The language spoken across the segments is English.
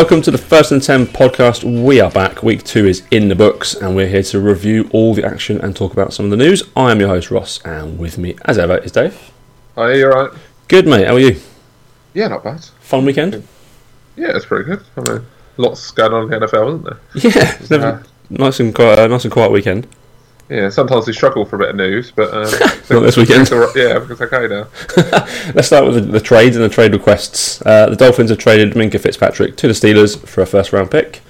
Welcome to the First and Ten podcast. We are back. Week two is in the books, and we're here to review all the action and talk about some of the news. I am your host Ross, and with me, as ever, is Dave. Hi, you alright? Good mate. How are you? Yeah, not bad. Fun weekend? Yeah, it's pretty good. I mean, lots going on in the NFL, isn't there? Yeah, it's never, nice and quiet. Uh, nice and quiet weekend. Yeah, sometimes we struggle for a bit of news, but um, Not this weekend. all right- yeah, it's okay now. Let's start with the, the trades and the trade requests. Uh, the Dolphins have traded Minkah Fitzpatrick to the Steelers for a first round pick.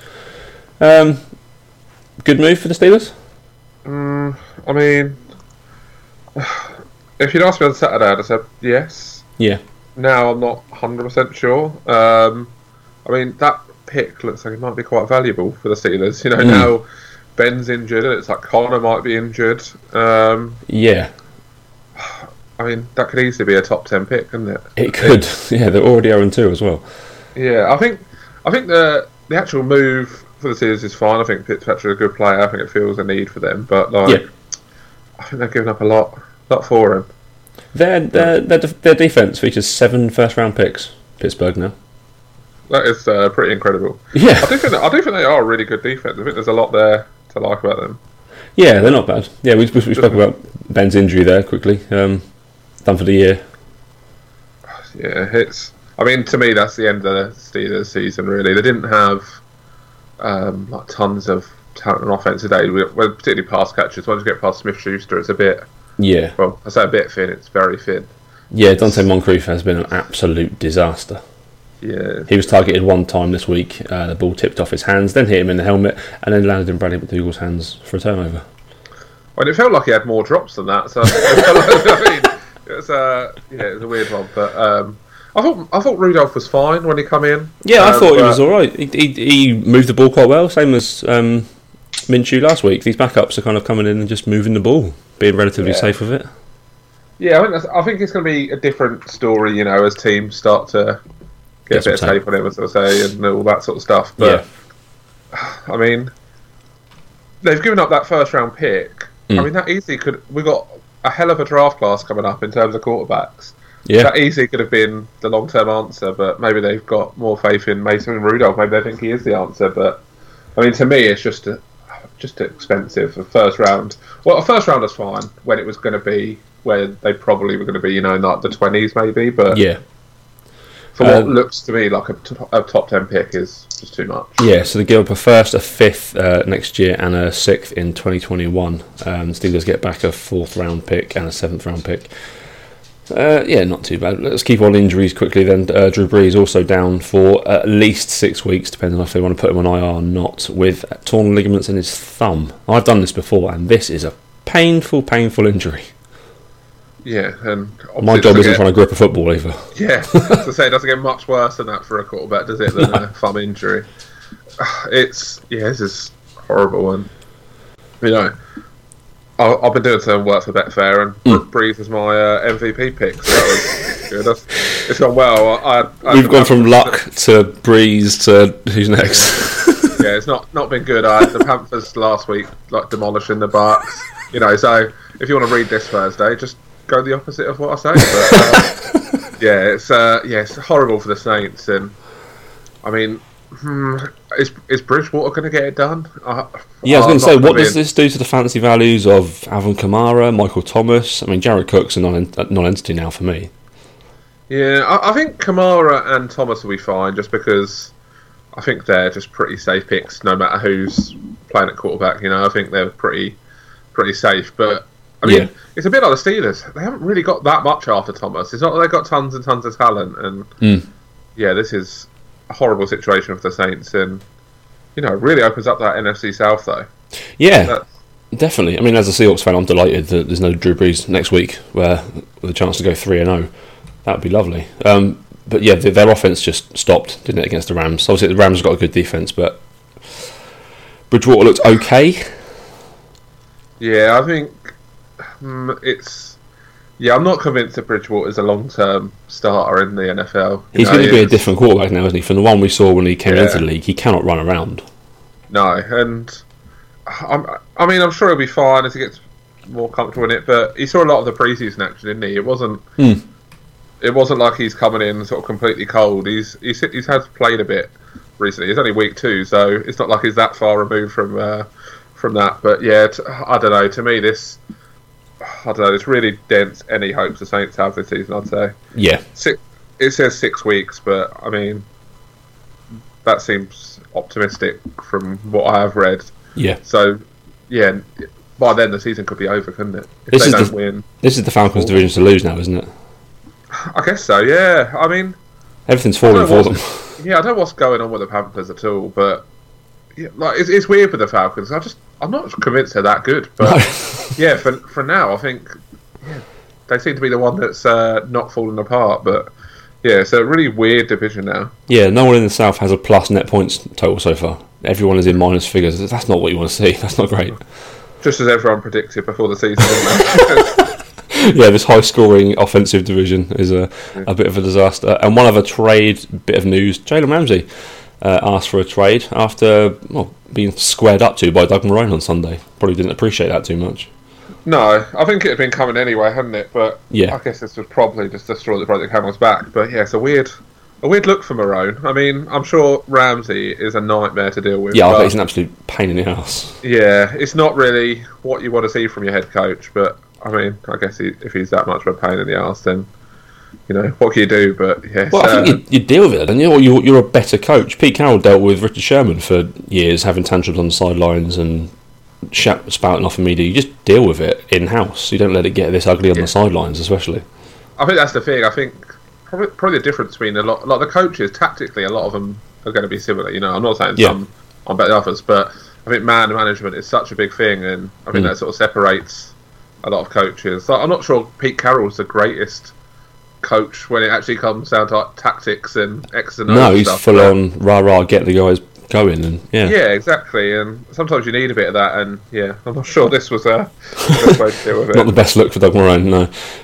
Um, good move for the Steelers. Mm, I mean, if you'd asked me on Saturday, I'd have said yes. Yeah, Now I'm not 100% sure. Um, I mean, that pick looks like it might be quite valuable for the Steelers. You know, Mm. now Ben's injured, and it's like Connor might be injured. Um, yeah, I mean, that could easily be a top 10 pick, couldn't it? it could. Yeah, they're already 0 2 as well. Yeah, I think I think the the actual move for the Steelers is fine. I think Fitzpatrick's a good player. I think it feels a need for them, but like, Yeah. I think they've given up a lot, lot for him. Their, their, their, their defense features seven first round picks. Pittsburgh now. That is uh, pretty incredible. Yeah, I do think I do think they are a really good defense. I think there's a lot there to like about them. yeah, they're not bad. Yeah, we, we, we spoke about Ben's injury there quickly. Um, done for the year. Yeah, it's. I mean, to me, that's the end of the Steelers season. Really, they didn't have um, like tons of talent on offense today. Well, particularly pass catchers. Once you get past Smith Schuster, it's a bit. Yeah, Well, I say a bit thin. It's very thin. yeah. Donte Moncrief has been an absolute disaster. Yeah, He was targeted one time this week. Uh, the ball tipped off his hands, then hit him in the helmet, and then landed in Bradley McDougald's hands for a turnover. Well, it felt like he had more drops than that. So I mean, it was uh, yeah, it was a weird one. But um, I thought I thought Rudolph was fine when he come in. Yeah, I Um, thought he was all right. He, he, he moved the ball quite well, same as um, Minshew last week. These backups are kind of coming in and just moving the ball, being relatively Yeah. safe with it. Yeah, I think that's, I think it's going to be a different story. You know, as teams start to Get a bit of tape on him, as I say, and all that sort of stuff. But I mean, they've given up that first round pick. I Mm. mean, that easily could. We got a hell of a draft class coming up in terms of quarterbacks. Yeah, That easily could have been the long term answer, but maybe they've got more faith in Mason and Rudolph. Maybe they think he is the answer. But I mean, to me, it's just a, just expensive. A first round. Well, a first round is fine when it was going to be where they probably were going to be. You know, in like the twenties maybe. But yeah, for what Um, looks to me like a, t- a top ten pick is just too much. yeah. So they give up a first, a fifth uh, next year, and a sixth in 2021. Um, Steelers get back a fourth round pick and a seventh round pick. Uh, yeah, not too bad. Let's keep on injuries quickly then. Uh, Drew Brees also down for at least six weeks, depending on if they want to put him on IR or not, with torn ligaments in his thumb. I've done this before, and this is a painful, painful injury. Yeah, and My job isn't get- trying to grip a football either. Yeah, to say it doesn't get much worse than that for a quarterback, does it? Than a thumb injury. It's yeah, this is horrible, and you know, I, I've been doing some work for Betfair, and Mm. Brees was my uh, MVP pick, so that was good. That's, it's gone well. I, I, I We've gone from luck to Brees to who's next? Yeah, it's not not been good. I the Panthers last week, like demolishing the Bucks. You know, so if you want to read this Thursday, just go the opposite of what I say. But, uh, yeah, it's uh, yeah, it's horrible for the Saints, and I mean, hmm, is is Bridgewater going to get it done? Uh, yeah, I was going to say, what does convinced. this do to the fantasy values of Alvin Kamara, Michael Thomas? I mean, Jared Cook's a non- a non-entity now for me. Yeah, I, I think Kamara and Thomas will be fine, just because I think they're just pretty safe picks, no matter who's playing at quarterback. You know, I think they're pretty pretty safe. But I mean, Yeah. it's a bit like the Steelers. They haven't really got that much after Thomas. It's not that they've got tons and tons of talent. And Mm. yeah, this is a horrible situation for the Saints, and you know, it really opens up that NFC South though. Yeah, That- definitely. I mean, as a Seahawks fan, I'm delighted that there's no Drew Brees next week, where with a chance to go three and zero. That would be lovely. Um, but yeah, their, their offense just stopped, didn't it, against the Rams? Obviously, the Rams got a good defense, but Bridgewater looked okay. Yeah, I think it's. Yeah, I'm not convinced that Bridgewater's a long-term starter in the NFL. You He's know, going to be a different quarterback now, isn't he? From the one we saw when he came Yeah. into the league, he cannot run around. No, and I'm, I mean, I'm sure he'll be fine as he gets more comfortable in it. But he saw a lot of the preseason action, didn't he? It wasn't. Hmm. It wasn't like he's coming in sort of completely cold. He's he's he's has played a bit, recently. It's only week two, so it's not like he's that far removed from uh, from that. But yeah, t- I don't know. To me, this I don't know. It's really dense. any hopes the Saints have this season. I'd say Yeah, six. It says six weeks, but I mean that seems optimistic from what I have read. yeah. So yeah, by then the season could be over, couldn't it? If This they is don't the- win, This is the Falcons' division to lose now, isn't it? I guess so. Yeah, I mean. Everything's falling for them. Yeah, I don't know what's going on with the Panthers at all, but yeah, like it's, it's weird with the Falcons. I just I'm not convinced they're that good, but yeah, for for now, I think yeah, they seem to be the one that's uh, not falling apart. But yeah, it's a really weird division now. yeah, no one in the South has a plus net points total so far. Everyone is in minus figures. That's not what you want to see. That's not great. Just as everyone predicted before the season. yeah, this high scoring offensive division is a, a bit of a disaster. And one other trade bit of news Jalen Ramsey uh, asked for a trade after well, being squared up to by Doug Marrone on Sunday. Probably didn't appreciate that too much. no, I think it had been coming anyway, hadn't it? But Yeah. I guess this was probably just the straw that broke the camel's back. But yeah, it's a weird. A weird look for Marrone. I mean, I'm sure Ramsey is a nightmare to deal with. Yeah, I bet he's an absolute pain in the ass. Yeah, it's not really what you want to see from your head coach, but I mean, I guess he, if he's that much of a pain in the ass, then you know what can you do? But yeah, Well, I uh, think you, you deal with it, don't you? Or you're, you're a better coach. Pete Carroll dealt with Richard Sherman for years, having tantrums on the sidelines and spouting off in media. You just deal with it in house. You don't let it get this ugly on Yeah. the sidelines, especially. I think that's the thing. I think probably, probably the difference between a lot, a lot of the coaches tactically, a lot of them are going to be similar. You know, I'm not saying Yeah. some are better than others, but I think man management is such a big thing, and I think Mm. that sort of separates a lot of coaches. So I'm not sure Pete Carroll's the greatest coach when it actually comes down to like, tactics and X and No, he's stuff, full but- on rah rah, get the guys going, and yeah. Yeah, exactly. And sometimes you need a bit of that. And yeah, I'm not sure this was a the best way to deal with it. Not the best look for Doug Marrone, no.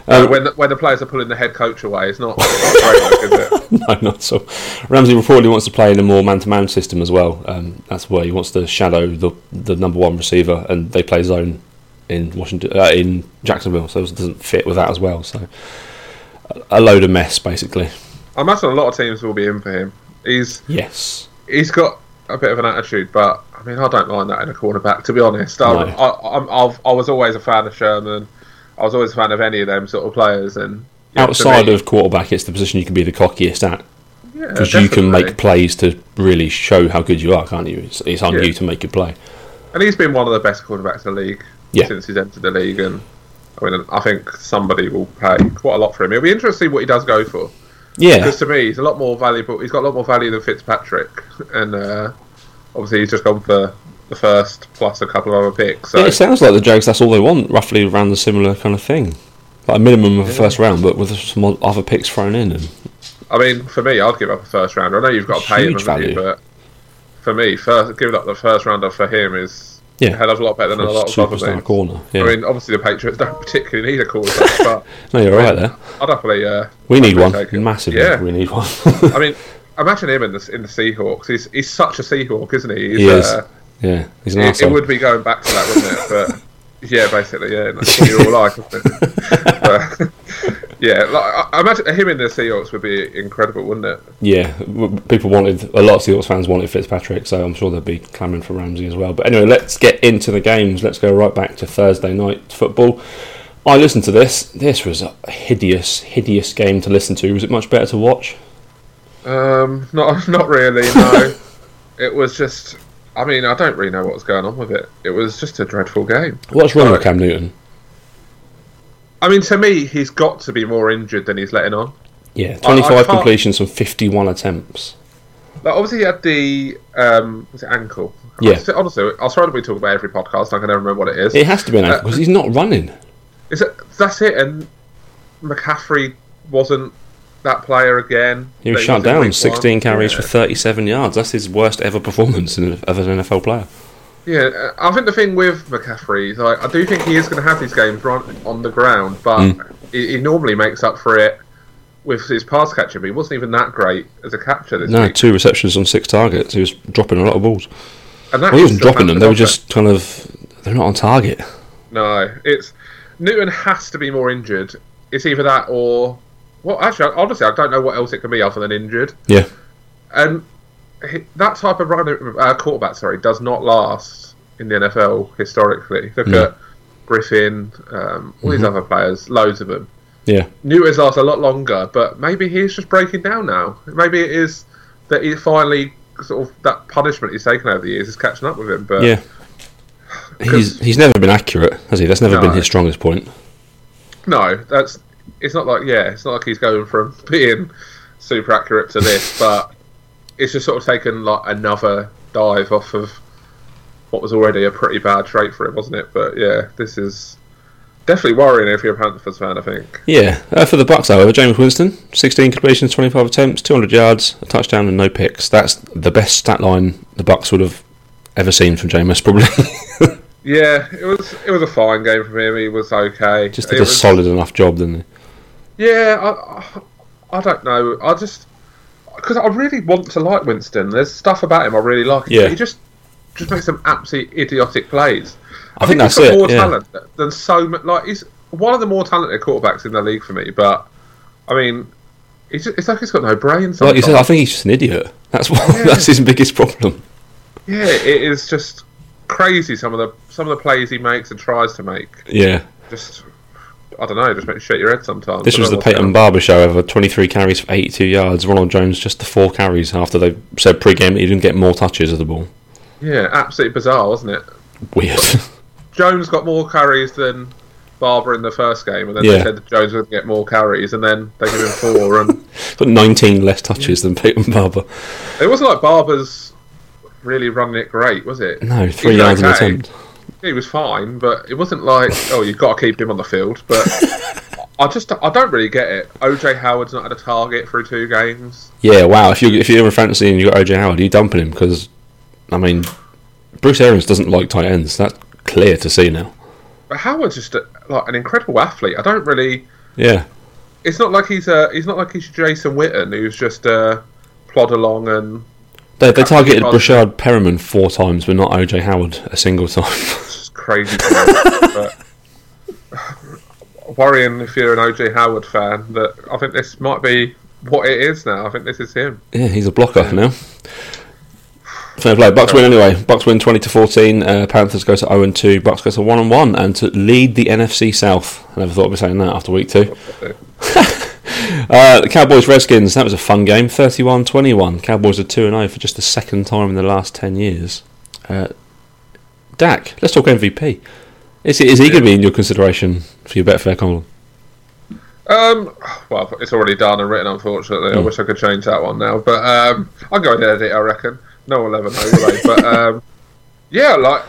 Um, when the, when the players are pulling the head coach away, it's not, not look, is it? no, not at all. Ramsey reportedly wants to play in a more man-to-man system as well. Um, that's where he wants to shadow the the number one receiver, and they play zone in Washington, uh, in Jacksonville, so it doesn't fit with that as well. So a- a load of mess, basically. I imagine a lot of teams will be in for him. He's Yes. he's got a bit of an attitude, but I mean, I don't mind that in a cornerback. To be honest, I, No. I, I've, I was always a fan of Sherman. I was always a fan of any of them sort of players, and yeah, Outside me- of quarterback, it's the position you can be the cockiest at yeah, because you can make plays to really show how good you are, can't you? It's, it's on Yeah. you to make your play. And he's been one of the best quarterbacks in the league Yeah. since he's entered the league. And I mean, I think somebody will pay quite a lot for him. It'll be interesting what he does go for. Yeah, Because to me, he's a lot more valuable. He's got a lot more value than Fitzpatrick, and uh, obviously he's just gone for the first plus a couple of other picks. So Yeah, it sounds like the Jags. That's all they want, roughly around the similar kind of thing, like a minimum of a first round, but with some other picks thrown in. And I mean, for me, I'd give up a first rounder. I know you've got to pay him, Huge haven't you, value. but for me, first giving up the first rounder for him is Yeah. a hell of a lot better than a lot of other moves. corner. Yeah. I mean, obviously the Patriots don't particularly need a quarterback, but no, you're right there. I'd happily. Uh, We need one massively. Yeah. We need one. I mean, imagine him in the in the Seahawks. He's he's such a Seahawk, isn't he? He's, He is. Uh, yeah, he's an it, it would be going back to that, wouldn't it? But yeah, basically, yeah, that's what you're all like, isn't it? But, yeah, like, I, imagine him in the Seahawks would be incredible, wouldn't it? Yeah, people wanted a lot of Seahawks fans wanted Fitzpatrick, so I'm sure they'd be clamouring for Ramsey as well. But anyway, let's get into the games. Let's go right back to Thursday night football. I listened to this. This was a hideous, hideous game to listen to. Was it much better to watch? Um, not not really. No, it was just. I mean, I don't really know what was going on with it. It was just a dreadful game. What's wrong with Cam Newton? I mean, to me, he's got to be more injured than he's letting on. Yeah, I- I 25 completions from 51 attempts. Like, obviously, he had the um, was it ankle? Yeah. Honestly, I'll try to we talk about every podcast. I can never remember what it is. It has to be an Uh, ankle because he's not running. Is it? That's it. And McCaffrey wasn't that player again. He was shut down, 16 one. carries yeah. for 37 yards. That's his worst ever performance in, of an NFL player. Yeah, uh, I think the thing with McCaffrey, is, like, I do think he is going to have these games on the ground, but Mm. he, he normally makes up for it with his pass catching. But he wasn't even that great as a catcher this No, week. two receptions on six targets. He was dropping a lot of balls. And Well, he wasn't dropping them. They were just kind of they're not on target. No, it's Newton has to be more injured. It's either that or well, actually, honestly, I don't know what else it can be other than injured. Yeah, And that type of running uh, quarterback, sorry, does not last in the NFL historically. Look No. at Griffin, um, all these other players, loads of them. Yeah, Knew his last a lot longer, but maybe he's just breaking down now. Maybe it is that he finally sort of that punishment he's taken over the years is catching up with him. But yeah. He's he's never been accurate, has he? That's never been his strongest point. no, that's it's not like yeah, it's not like he's going from being super accurate to this, but it's just sort of taken like another dive off of what was already a pretty bad trait for him, wasn't it? But yeah, this is definitely worrying if you're a Panthers fan. I think. Yeah, uh, for the Bucks, however, Jameis Winston, 16 completions, 25 attempts, 200 yards, a touchdown, and no picks. That's the best stat line the Bucks would have ever seen from Jameis, probably. Yeah, it was it was a fine game from him. He was okay. Just It did a was- solid enough job, didn't he? Yeah, I, I, I don't know. I just because I really want to like Winston. There's stuff about him I really like. Yeah. he just just makes some absolutely idiotic plays. I think that's that's got it, more yeah. talent than so much. Like he's one of the more talented quarterbacks in the league for me. But I mean, he's just, it's like he's got no brains. Like you said, I think he's just an idiot. That's what. Yeah. That's his biggest problem. yeah, it is just crazy. Some of the some of the plays he makes and tries to make. Yeah. Just I don't know. Just makes you shake your head sometimes. This was the Peyton Barber show ever. 23 carries for 82 yards. Ronald Jones just the four carries after they said pre-game that he didn't get more touches of the ball. Yeah, absolutely bizarre, wasn't it? Weird. Jones got more carries than Barber in the first game, and then Yeah. they said that Jones would get more carries, and then they give him four. and Got 19 less touches than Peyton Barber. it wasn't like Barber's really running it great, was it? No, three He's yards an attempt. He was fine, but it wasn't like oh you've got to keep him on the field. But I just I don't really get it. OJ Howard's not had a target through two games. Yeah, wow. If you if you're in fantasy and you got OJ Howard, are you dumping him? Because I mean, Bruce Arians doesn't like tight ends. That's clear to see now. But Howard's just a, like an incredible athlete. I don't really. Yeah, It's not like he's a. He's not like he's Jason Witten, who's just uh, plod along and they, they targeted Breshad Perriman four times, but not OJ Howard a single time. It's just crazy. but worrying if you're an OJ Howard fan that I think this might be what it is now. I think this is him. yeah, he's a blocker now. Fair play. Bucks win anyway. Bucks win twenty to fourteen. Uh, Panthers go to zero and two. Bucks go to one and one, and to lead the NFC South. I never thought I'd be saying that after week two. Uh, the Cowboys Redskins, that was a fun game. 31 21. Cowboys are 2 0 for just the second time in the last 10 years. Uh, Dak, let's talk MVP. Is, is he going to be in your consideration for your Betfair column? Um, well, it's already done and written. Unfortunately, I Hmm. wish I could change that one now. But um, I'll go and edit. it, I reckon no one will ever know, will they? But um, yeah, like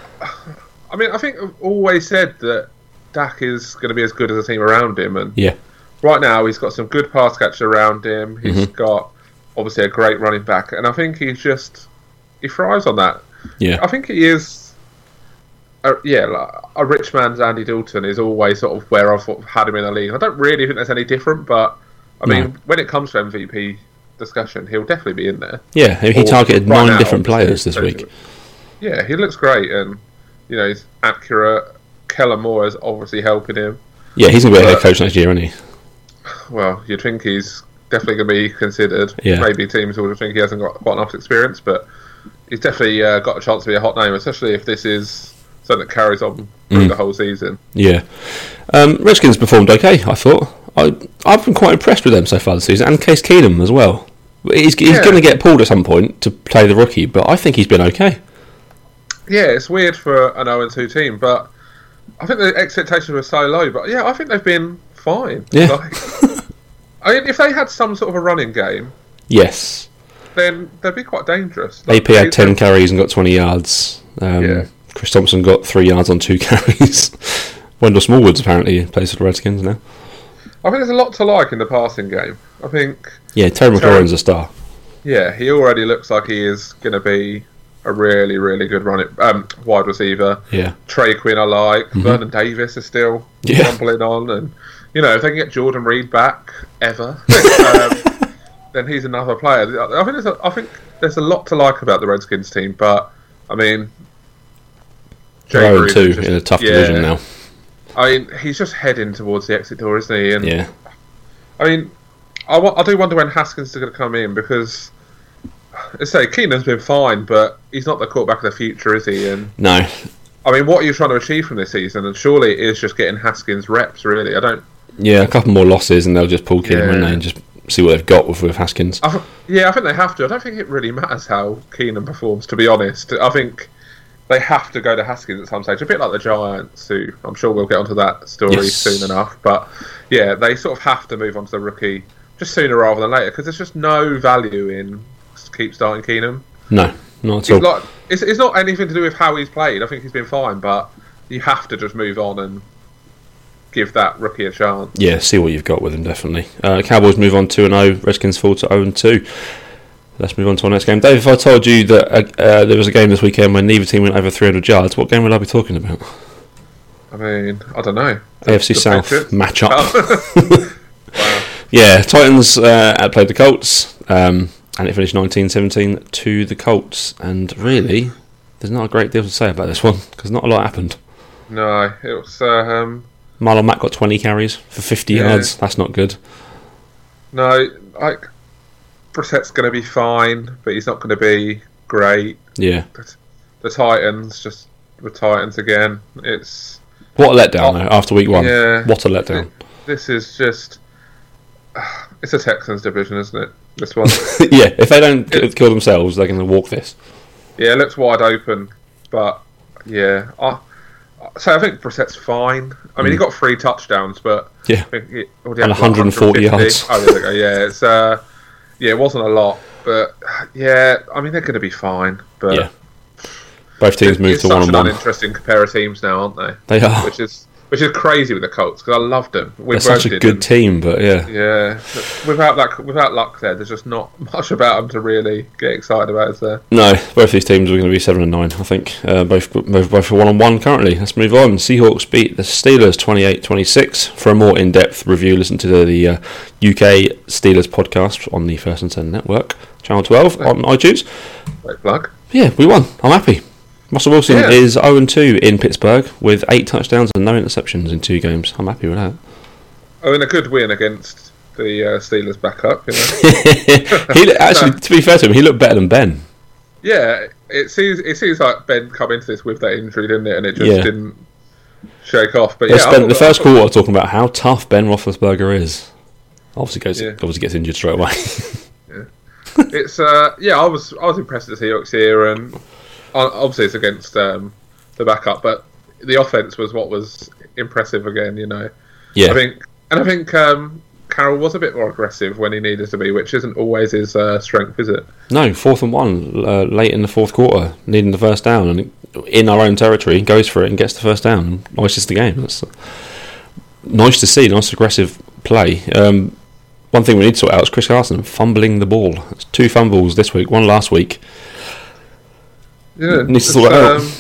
I mean, I think I've always said that Dak is going to be as good as the team around him, and Yeah. Right now he's got some good pass catchers around him. He's Mm-hmm. got obviously a great running back, and I think he's just he thrives on that. Yeah. I think he is. A, yeah, like, a rich man's Andy Dalton is always sort of where I've sort of had him in the league. I don't really think that's any different, but I No. mean, when it comes to MVP discussion, he'll definitely be in there. Yeah, he Or targeted right nine now, different players this week. Yeah, he looks great, and you know he's accurate. Kellen Moore is obviously helping him. Yeah, he's going to be a head coach next year, isn't he? Well, you'd think he's definitely going to be considered. Yeah. Maybe teams would think he hasn't got quite enough experience, but he's definitely uh, got a chance to be a hot name, especially if this is something that carries on through Mm. the whole season. Yeah. Um, Redskins performed okay, I thought. I, I've been quite impressed with them so far this season, and Case Keenum as well. He's, he's Yeah. going to get pulled at some point to play the rookie, but I think he's been okay. Yeah, it's weird for an 0 2 team, but I think the expectations were so low. But yeah, I think they've been fine. Yeah. Like, I mean, if they had some sort of a running game, Yes. then they'd be quite dangerous. AP had 10 carries and got 20 yards. Um, Yeah. Chris Thompson got 3 yards on 2 carries. Wendell Smallwoods apparently plays for the Redskins now. I think there's a lot to like in the passing game. I think, Yeah, Terry McLaurin's a star. yeah, he already looks like he is going to be a really, really good running um, wide receiver. Yeah. Trey Quinn, I like. Vernon Davis is still Mm-hmm. Yeah. rumbling on, and you know if they can get Jordan Reed back ever, um, then he's another player. I think there's a, I think there's a lot to like about the Redskins team, but I mean, Jay They're 0 Gruden 2 just- in a tough yeah. division now. I mean, he's just heading towards the exit door, isn't he? And Yeah. I mean, I, I do wonder when Haskins is going to come in because I say Keenum's been fine, but he's not the quarterback of the future, is he? And No, I mean, what are you trying to achieve from this season? And surely it is just getting Haskins reps. Really, I don't. Yeah, a couple more losses and they'll just pull Keenum, Yeah. won't they, and just see what they've got with, with Haskins. I, yeah, I think they have to. I don't think it really matters how Keenum performs. To be honest, I think they have to go to Haskins at some stage. A bit like the Giants, who I'm sure we'll get onto that story Yes. soon enough. But yeah, they sort of have to move on to the rookie just sooner rather than later because there's just no value in keep starting Keenum. No, not at It's all. like it's, it's not anything to do with how he's played. I think he's been fine, but you have to just move on and give that rookie a chance. Yeah, see what you've got with him, definitely. Uh, Cowboys move on 2 0, Redskins fall to 0 2. Let's move on to our next game. Dave, if I told you that uh, uh, there was a game this weekend when neither team went over 300 yards, what game would I be talking about? I mean, I don't know. AFC the South Patriots? matchup. Wow. Yeah, Titans uh, outplayed the Colts, um, and it finished 19 17 to the Colts. And really, there's not a great deal to say about this one because not a lot happened. No, it was. Um, Marlon Mack got 20 carries for 50 Yeah. yards. That's not good. no, like Brissett's going to be fine, but he's not going to be great. Yeah. The Titans just the Titans again. It's What a letdown, though, after week one. yeah. What a letdown. this is just. It's a Texans division, isn't it? This one. yeah, if they don't k- kill themselves, they're going to walk this. yeah, it looks wide open, but yeah. I, so I think Brissett's fine. I mean, he got three touchdowns, but Yeah. He, he And 140 yards. Oh, there we go. Yeah, it's uh, yeah, it wasn't a lot, but yeah, I mean they're going to be fine. But Yeah. Both teams it's, move to one on one. uninteresting pair of teams now, aren't they? They are. Which is which is crazy with the Colts because I loved them. We They're such a good did, team, but yeah. Yeah, without that, without luck, there, there's just not much about them to really get excited about. Is there? No, both these teams are going to be seven and nine. I think uh, both both both are one on one currently. Let's move on. Seahawks beat the Steelers 28-26. For a more in depth review, listen to the, the uh, UK Steelers podcast on the First and Ten Network, Channel Twelve on iTunes. Great plug. Yeah, we won. I'm happy. Russell Wilson Yeah. is 0 2 in Pittsburgh with eight touchdowns and no interceptions in two games. I'm happy with that. Oh, and a good win against the uh, Steelers backup. You know? he actually, to be fair to him, he looked better than Ben. yeah, it seems it seems like Ben come into this with that injury, didn't it? And it just Yeah. didn't shake off. But They yeah, spent thought the first quarter talking about how tough Ben Roethlisberger is. Obviously, goes Yeah. obviously gets injured straight away. it's uh, yeah, I was I was impressed with the Seahawks here, and obviously it's against um, the backup, but the offense was what was impressive again. You know, yeah, I think, and I think um, Carroll was a bit more aggressive when he needed to be, which isn't always his uh, strength, is it? no, fourth and one uh, late in the fourth quarter, needing the first down, and in our own territory, goes for it and gets the first down. and Ices the game. That's nice to see. Nice aggressive play. Um, one thing we need to sort out is Chris Carson fumbling the ball. It's two fumbles this week, one last week. Yeah, Needs to it's, sort it out. um,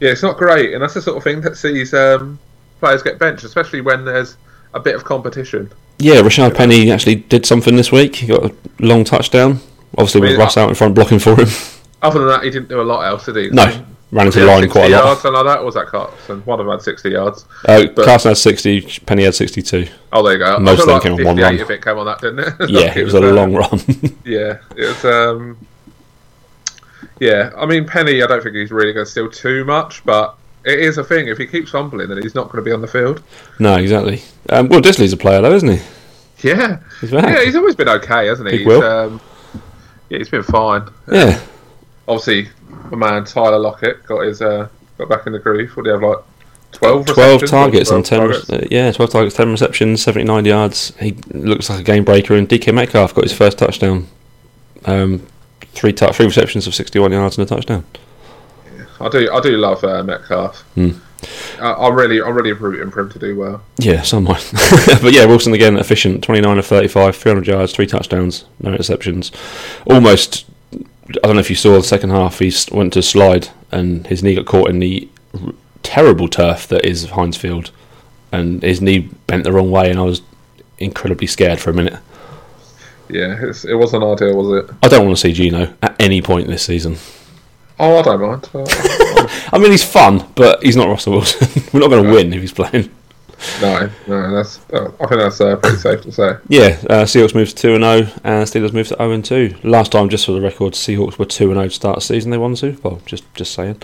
yeah, it's not great, and that's the sort of thing that sees um, players get benched, especially when there's a bit of competition. Yeah, Rashad Penny actually did something this week. He got a long touchdown. Obviously, I with Russ out in front blocking for him. Other than that, he didn't do a lot else, did he? No, ran into the line 60 quite a yards, lot. something like that. Was that Carson? One of them had 60 yards. Uh, But- Carson had 60, Penny had 62. Oh, there you go. Most of them came on one 58 run. If it came on that, didn't it? Yeah, it was a uh, long run. Yeah, it was. Um, yeah, I mean Penny. I don't think he's really going to steal too much, but it is a thing. If he keeps fumbling, then he's not going to be on the field. no, exactly. Um, well, Dissly's a player, though, isn't he? Yeah, He's back. yeah, he's always been okay, hasn't he? Big He's, Will. um, yeah, he's been fine. Yeah. Obviously, my man Tyler Lockett got his uh, got back in the groove. What do you have like 12, 12 targets 12 and 10 targets? uh, yeah 12 targets 10 receptions 79 yards he looks like a game breaker and DK Metcalf got his first touchdown um, three tou- three receptions of 61 yards and a touchdown I do, I do love uh, Metcalf. Hmm. I, I'm really, I'm really rooting for him to do well. yeah some might but yeah Wilson again efficient 29 of 35 300 yards three touchdowns no interceptions almost I don't know if you saw the second half he went to slide and his knee got caught in the r- terrible turf that is Heinz Field and his knee bent the wrong way and I was incredibly scared for a minute Yeah, it's, it wasn't ideal, was it? I don't want to see Gino at any point this season. Oh, I don't mind. Uh, I mean, he's fun, but he's not Russell Wilson. We're not going to win if he's playing. No, no, that's. Uh, I think that's uh, pretty safe to say. Yeah, uh, Seahawks moved to two and zero, and Steelers moved to zero and two. Last time, just for the record, Seahawks were two and zero to start the season. They won the Super Bowl. Just, just saying.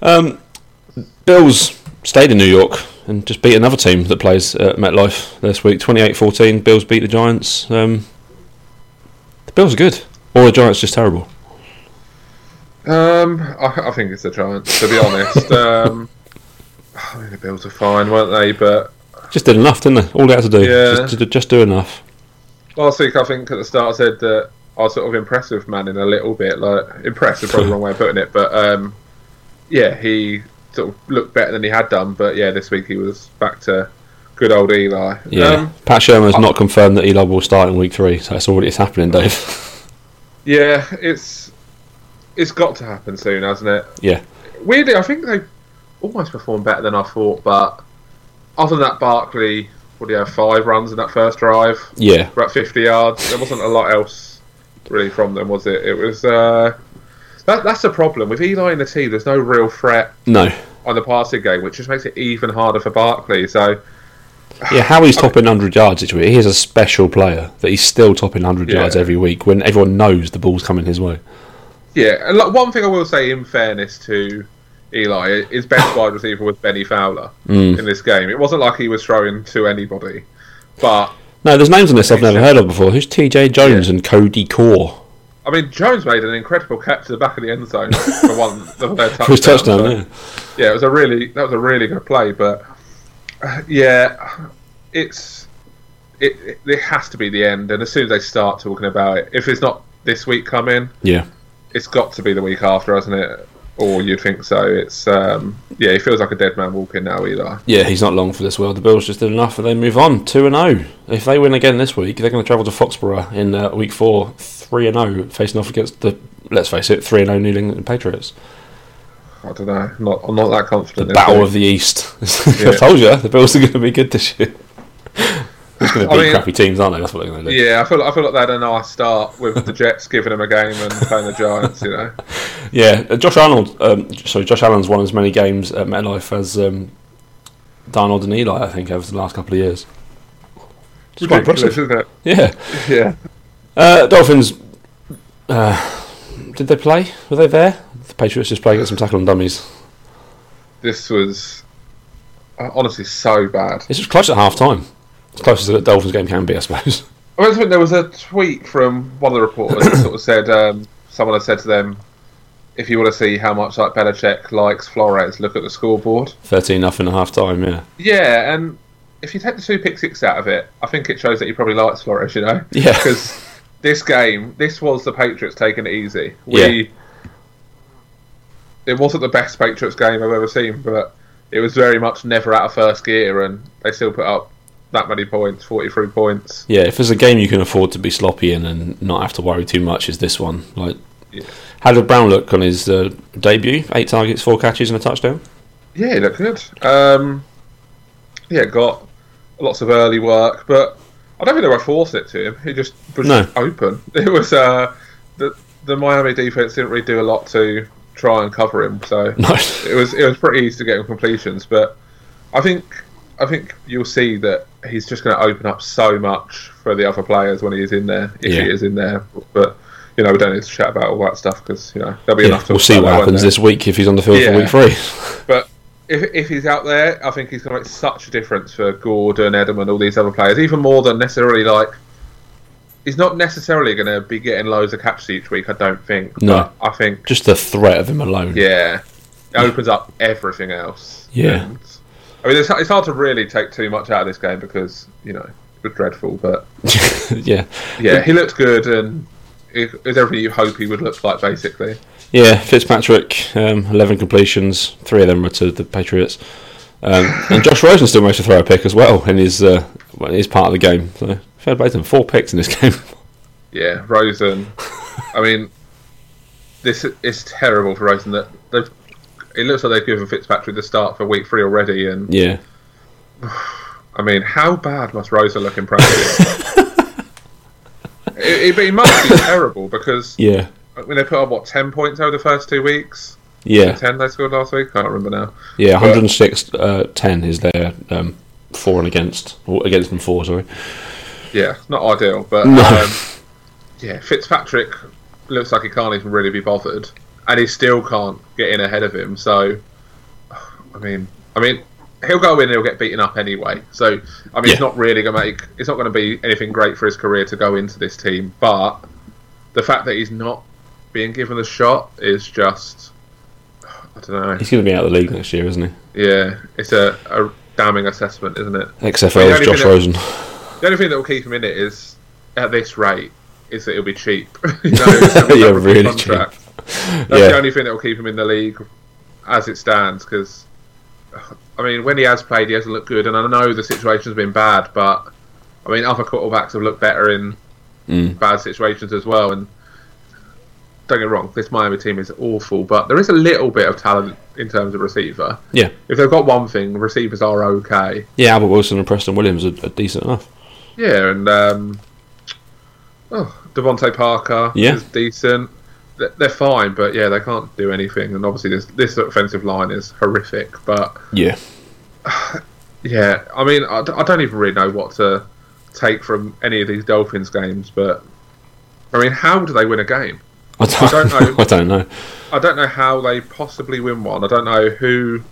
Um, Bills stayed in New York and just beat another team that plays at MetLife this week. 28-14, Bills beat the Giants. Um, the Bills are good, or the Giants just terrible. Um, I, I think it's the Giants. To be honest, um, I mean the Bills are fine, weren't they? But Just did enough, didn't they? All they had to do, Yeah. just, just, just do enough. last week I think at the start I said that I was sort of impressed with Manning a little bit. Like impressed is probably the wrong way of putting it, but um, yeah, he sort of looked better than he had done. But yeah, this week he was back to good old Eli. Yeah, Um, Pat Shurmur's not confirmed that Eli will start in week three, so it's already it's happening, Dave. yeah, it's it's got to happen soon, hasn't it? yeah, Weirdly, I think they almost performed better than I thought. But other than that, Barkley, what do you have? Five runs in that first drive, yeah, about fifty yards. There wasn't a lot else really from them, was it? It was. Uh, that, that's the problem with Eli in the team. There's no real threat no, on the passing game, which just makes it even harder for Barkley. So yeah. How he's topping hundred yards each week. He is a special player that he's still topping hundred Yeah. yards every week when everyone knows the ball's coming his way. yeah, and one thing I will say, in fairness to Eli, his best wide receiver was Bennie Fowler Mm. in this game. It wasn't like he was throwing to anybody, but No, there's names on this I've never heard of before. Who's T.J. Jones Yeah. and Cody Core I mean, Jones made an incredible catch to the back of the end zone for one for their touchdown. for his touchdown? so- Yeah, yeah, it was a really that was a really good play, but uh, yeah, it's it, it it has to be the end, and as soon as they start talking about it, if it's not this week coming, yeah. it's got to be the week after, hasn't it? Or you'd think so. It's um yeah, he feels like a dead man walking now, Either Yeah, he's not long for this world. The Bills just did enough, and they move on two and zero. If they win again this week, they're going to travel to Foxborough in uh, week four, three and zero, facing off against the let's face it, three and zero New England Patriots. I don't know. I'm not I'm not that confident. in battle of the East. Yeah. I told you, the Bills are going to be good this year. It's going to I mean- crappy teams, aren't they? That's what they're going to do. yeah, I feel I feel like they had a nice start with the Jets giving them a game and playing the Giants. You know. Yeah, uh, Josh Arnold. Um, sorry, Josh Allen's won as many games at MetLife as um, Darnold and Eli. I think over the last couple of years. It's quite impressive. isn't it? Yeah. Yeah. Uh, Dolphins. Uh, did they play? Were they there? The Patriots just playing against some tackle on dummies. This was uh, honestly so bad. This was close at half time. As close as a Dolphins game can be, I suppose. I mean, think there was a tweet from one of the reporters that sort of said um, someone had said to them, "If you want to see how much like Belichick likes Flores, look at the scoreboard." Thirteen nothing at half time. Yeah. Yeah, and if you take the two pick six out of it, I think it shows that he probably likes Flores. You know, Yeah. because this game, this was the Patriots taking it easy. We, it wasn't the best Patriots game I've ever seen, but it was very much never out of first gear, and they still put up that many points, forty-three points. Yeah, if there's a game you can afford to be sloppy in and not have to worry too much, is this one. Like, Yeah. how did Brown look on his uh, debut? Eight targets, four catches, and a touchdown. Yeah, he looked good. Um, yeah, got lots of early work, but I don't think they were forced it to him. He just was No. open. It was uh, the the Miami defense didn't really do a lot to try and cover him, so it was it was pretty easy to get him completions. But I think I think you'll see that he's just going to open up so much for the other players when he is in there, if Yeah. he is in there. But you know, we don't need to chat about all that stuff because you know there'll be Yeah, enough. to we'll see what happens this week if he's on the field Yeah. for week three. But if if he's out there, I think he's going to make such a difference for Gordon, Edelman, all these other players, even more than necessarily like. He's not necessarily going to be getting loads of catches each week. I don't think. No. I think Just the threat of him alone. yeah, it opens up everything else. Yeah. And, I mean, it's, it's hard to really take too much out of this game because you know it was dreadful, but yeah. yeah, he looked good and it was everything you hope he would look like, basically. Yeah, Fitzpatrick, um, 11 completions, three of them were to the Patriots. Um, and Josh Rosen still managed to throw a pick as well in his, uh, well, in his part of the game. So, fair play to him. Four picks in this game. Yeah, Rosen. I mean, this is terrible for Rosen. That they've. It looks like they've given Fitzpatrick the start for week three already, and yeah. I mean, how bad must Rosen look in practice? it, it, it must be terrible because Yeah. when they put up what ten points over the first two weeks, Yeah. ten they scored last week. I can't remember now. Yeah, 106 uh, 10 is their um, for and against, or against and for. Sorry. Yeah, not ideal, but No. um, yeah, Fitzpatrick looks like he can't even really be bothered, and he still can't get in ahead of him. So, I mean, I mean, he'll go in and he'll get beaten up anyway. So, I mean, Yeah. it's not really going to make it's not going to be anything great for his career to go into this team. But the fact that he's not being given a shot is just, I don't know. He's going to be out of the league next year, isn't he? Yeah, it's a, a damning assessment, isn't it? XFL is Josh thing that- Rosen. The only thing that will keep him in it is, at this rate, is that it'll be cheap. you know, Yeah, really contract. That's Yeah. the only thing that will keep him in the league as it stands. Because, I mean, when he has played, he hasn't looked good, and I know the situation's been bad, but I mean, other quarterbacks have looked better in Mm. bad situations as well. And don't get wrong, this Miami team is awful, but there is a little bit of talent in terms of receiver. Yeah, If they've got one thing, receivers are okay. yeah. Albert Wilson and Preston Williams are, are decent enough. Yeah, and um, oh, DeVante Parker Yeah. is decent. They're- fine, but yeah, they can't do anything. And obviously, this this offensive line is horrific. But Yeah, yeah, I mean, I don't even really know what to take from any of these Dolphins games. But I mean, how do they win a game? I don't, don't know. I don't know. I don't know how they possibly win one. I don't know who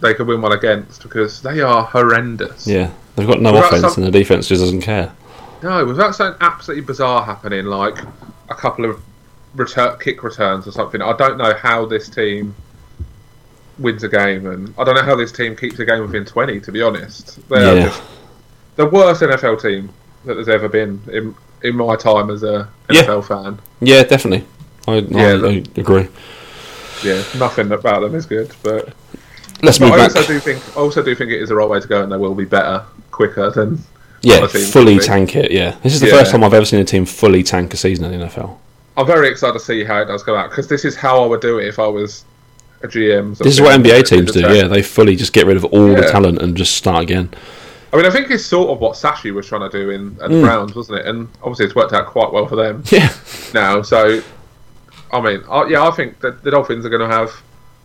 they could win one against because they are horrendous. Yeah, they've got no Well, offense, some- and the defense just doesn't care. No, without something absolutely bizarre happening, like a couple of return, kick returns or something, I don't know how this team wins a game, and I don't know how this team keeps a game within 20, to be honest. They are just the worst NFL team that there's ever been in, in my time as a Yeah. NFL fan. Yeah, definitely. I, Yeah, I, I agree. Yeah, nothing about them is good, but, Let's but move I back. also do think I also do think it is the right way to go, and they will be better quicker than Yeah, fully tank it. Yeah, this is the Yeah. first time I've ever seen a team fully tank a season in the NFL. I'm very excited to see how it does go out because this is how I would do it if I was a GM. This is what NBA teams do. Yeah. Yeah, they fully just get rid of all the talent and just start again. I mean, I think it's sort of what Sashi was trying to do in at the Mm. Browns, wasn't it? And obviously, it's worked out quite well for them Yeah, now. So, I mean, I, yeah, I think that the Dolphins are going to have.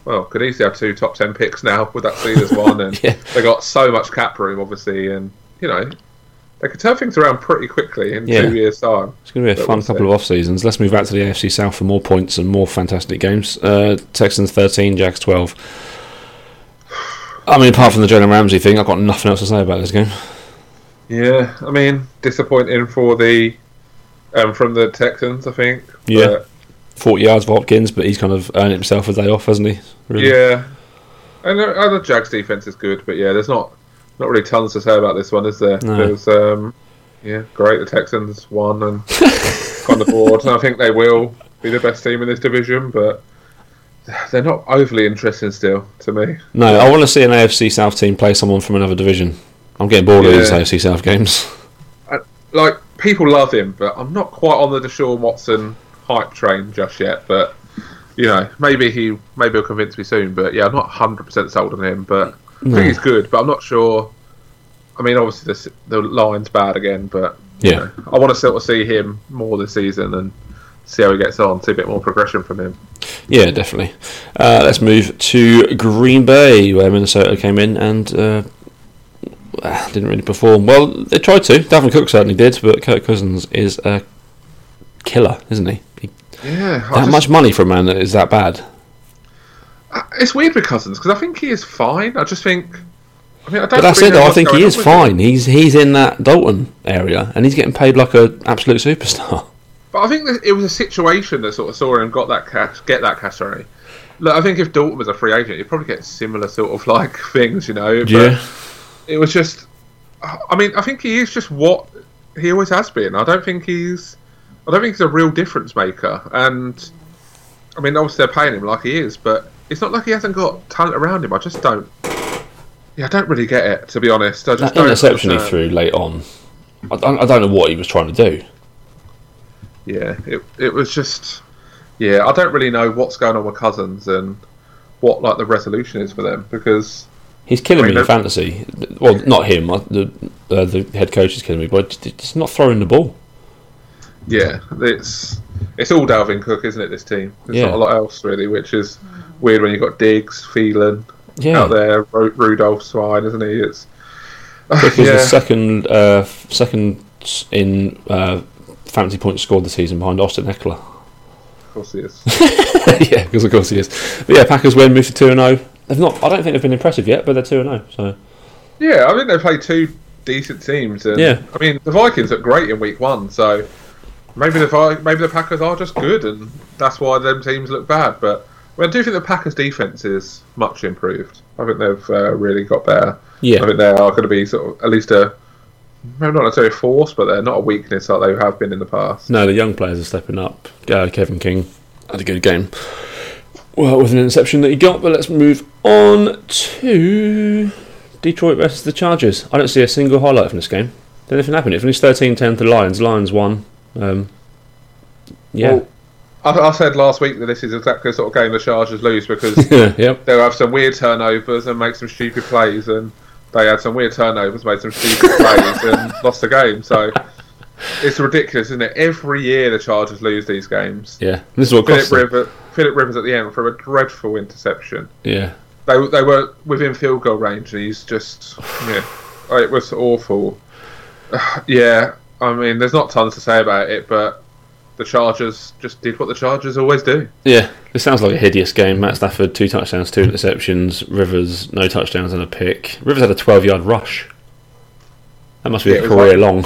Well, could easily have two top ten picks now with that Steelers one, and Yeah. they got so much cap room, obviously, and you know, they could turn things around pretty quickly in Yeah. two years' time. it's going to be a fun we'll couple of off seasons. Let's move back to the AFC South for more points and more fantastic games. Uh, Texans thirteen, Jags twelve. I mean, apart from the Jalen Ramsey thing, I've got nothing else to say about this game. Yeah, I mean, disappointing for the um, from the Texans, I think. Yeah. But, Forty yards for Hopkins, but he's kind of earned himself a day off, hasn't he? Really? Yeah, and the other Jags defense is good, but yeah, there's not not really tons to say about this one, is there? No. There's um, yeah, great. The Texans won and on the board, and I think they will be the best team in this division, but they're not overly interesting still to me. No, I want to see an AFC South team play someone from another division. I'm getting bored of these AFC South games. Like people love him, but I'm not quite on the Deshaun Watson hype train just yet. But you know, maybe he maybe he'll convince me soon. But yeah, I'm not 100 percent sold on him, but I think he's good. But I'm not sure. I mean, obviously the the line's bad again, but you Yeah. know, I want to sort of see him more this season and see how he gets on. See a bit more progression from him. Yeah, definitely. Uh, let's move to Green Bay, where Minnesota came in and uh, didn't really perform. Well, they tried to. Dalvin Cook certainly did, but Kirk Cousins is a killer, isn't he? he Yeah, that much money for a man that is that bad. It's weird with Cousins because I think he is fine. I just think. I mean, I don't. But that's really it. Though. I think he is with him. fine. He's he's in that Dalton area, and he's getting paid like an absolute superstar. But I think it was a situation that sort of saw him got that cash, get that cash. Sorry. Look, I think if Dalton was a free agent, he'd probably get similar sort of like things, you know. But it was just. I mean, I think he is just what he always has been. I don't think he's. I don't think he's a real difference maker. And I mean, obviously they're paying him like he is, but it's not like he hasn't got talent around him. I just don't. Yeah, I don't really get it to be honest. I just that interception he threw late on. I don't, I don't know what he was trying to do. Yeah, it it was just yeah. I don't really know what's going on with Cousins and what like the resolution is for them because He's killing I mean, me in fantasy. Well, not him. The uh, the head coach is killing me, but just not throwing the ball. Yeah, it's it's all Dalvin Cook, isn't it? This team. There's Yeah. not a lot else really, which is weird when you've got Diggs, Thielen Yeah, out there, Ru- Rudolph Swine, isn't he? It's Cook is yeah. the second uh, second in uh, fantasy points scored this season behind Austin Ekeler. Of course he is. yeah, because of course he is. But yeah, Packers win, move to two and zero. They've not. I don't think they've been impressive yet, but they're two and zero. So Yeah, I think they played two decent teams. And, Yeah. I mean, the Vikings looked great in week one, so maybe the maybe the Packers are just good, and that's why them teams look bad. But I, mean, I do think the Packers' defense is much improved. I think they've uh, really got better. Yeah, I think they are going to be sort of at least a maybe not necessarily a force, but they're not a weakness like they have been in the past. no, the young players are stepping up. Uh, Kevin King had a good game. Well, with an interception that he got, but let's move on to Detroit versus the Chargers. I don't see a single highlight from this game. Did anything happen? It finished 13-10 to the Lions. Lions won. Um, yeah. Well, I, I said last week that this is exactly the sort of game the Chargers lose because yep. they'll have some weird turnovers and make some stupid plays, and they had some weird turnovers, made some stupid plays, and lost the game. So it's ridiculous, isn't it? Every year the Chargers lose these games. Yeah. This is what Philip. Rivers, Philip Rivers at the end for a dreadful interception. Yeah. They they were within field goal range, and he's just yeah, it was awful. yeah, I mean, there's not tons to say about it, but the Chargers just did what the Chargers always do. Yeah, this sounds like a hideous game. Matt Stafford, two touchdowns, two interceptions. Rivers, no touchdowns and a pick. Rivers had a 12 yard rush. That must be Yeah, a career like- long.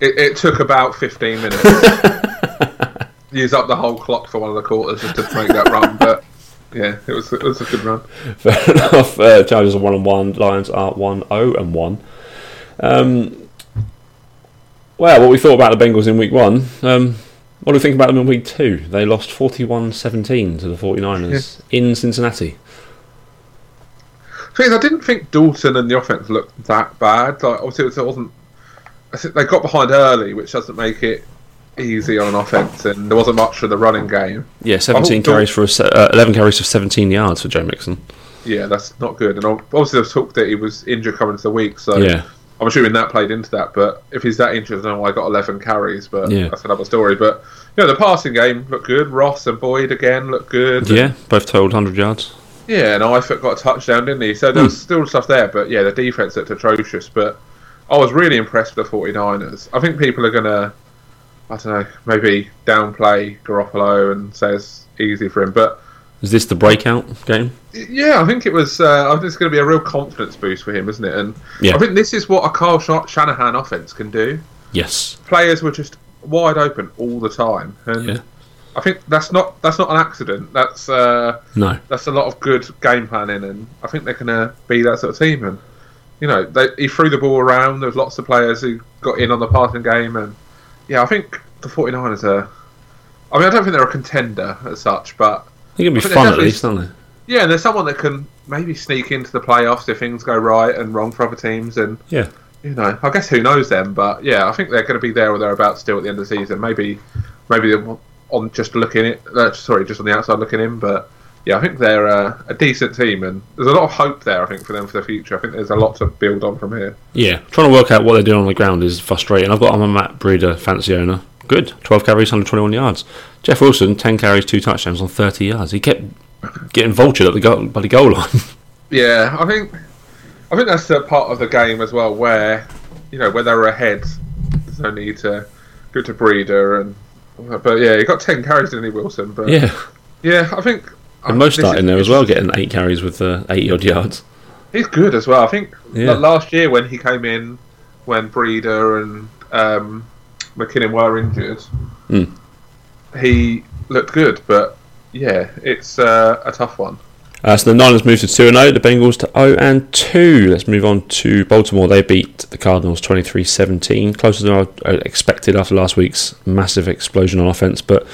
It, it took about 15 minutes. Use up the whole clock for one of the quarters just to make that run, but yeah, it was it was a good run. Fair enough. Uh, Chargers are 1 and 1. Lions are 1 0 and 1. Um, well, what we thought about the Bengals in week one. Um, what do we think about them in week two? They lost 41 17 to the 49ers in Cincinnati. Thing I didn't think Dalton and the offense looked that bad. Like obviously, it wasn't. I think they got behind early, which doesn't make it easy on an offense, and there wasn't much for the running game. Yeah, 17 Dal- carries for a uh, 11 carries for 17 yards for Joe Mixon. Yeah, that's not good. And obviously, there's talk that he was injured coming into the week, so Yeah. I'm assuming that played into that. But if he's that injured, I know why I got 11 carries, but Yeah. that's another story. But you know, the passing game looked good. Ross and Boyd again looked good. Yeah, both totaled 100 yards. Yeah, and Eifert got a touchdown, didn't he? So there was hmm. still stuff there, but yeah, the defense looked atrocious. But I was really impressed with the 49ers. I think people are going to, I don't know, maybe downplay Garoppolo and say it's easy for him. But Is this the breakout game? yeah, I think it was, uh, I think it's going to be a real confidence boost for him, isn't it? And Yeah. I think this is what a Kyle Sha- Shanahan offense can do. Yes. Players were just wide open all the time. And Yeah. I think that's not that's not an accident. That's uh, No. that's a lot of good game planning, and I think they're going to be that sort of team. And you know, they, he threw the ball around. There was lots of players who got in on the passing game, and yeah, I think the 49ers are. I mean, I don't think they're a contender as such, but I think it'll be fun at least, aren't they? yeah, and there's someone that can maybe sneak into the playoffs if things go right and wrong for other teams, and Yeah. you know, I guess who knows them, but yeah, I think they're going to be there or thereabouts still at the end of the season. Maybe, maybe they're on just looking it. Uh, sorry, just on the outside looking in, but yeah, I think they're uh, a decent team, and there's a lot of hope there. I think for them for the future. I think there's a lot to build on from here. Yeah. Trying to work out what they're doing on the ground is frustrating. I've got I'm a Matt Breida fancy owner. Good. 12 carries, 121 yards. Jeff Wilson, 10 carries, 2 touchdowns on 30 yards. He kept getting vultured at the goal, by the goal line. Yeah, I think I think that's the part of the game as well where you know where they were ahead. There's no need to go to Breida and. But yeah, he got ten carries, didn't he, Wilson? But yeah. yeah, I think And most this start is- in there as well, getting 8 carries with uh, 80 odd yards. He's good as well. I think Yeah. like last year when he came in, when Breida and um, McKinnon were injured, Mm. he looked good. But yeah, it's uh, a tough one. Uh, so the Niners moved to 2 0, the Bengals to 0 and 2. Let's move on to Baltimore. They beat the Cardinals 23 17, closer than I I expected after last week's massive explosion on offense. But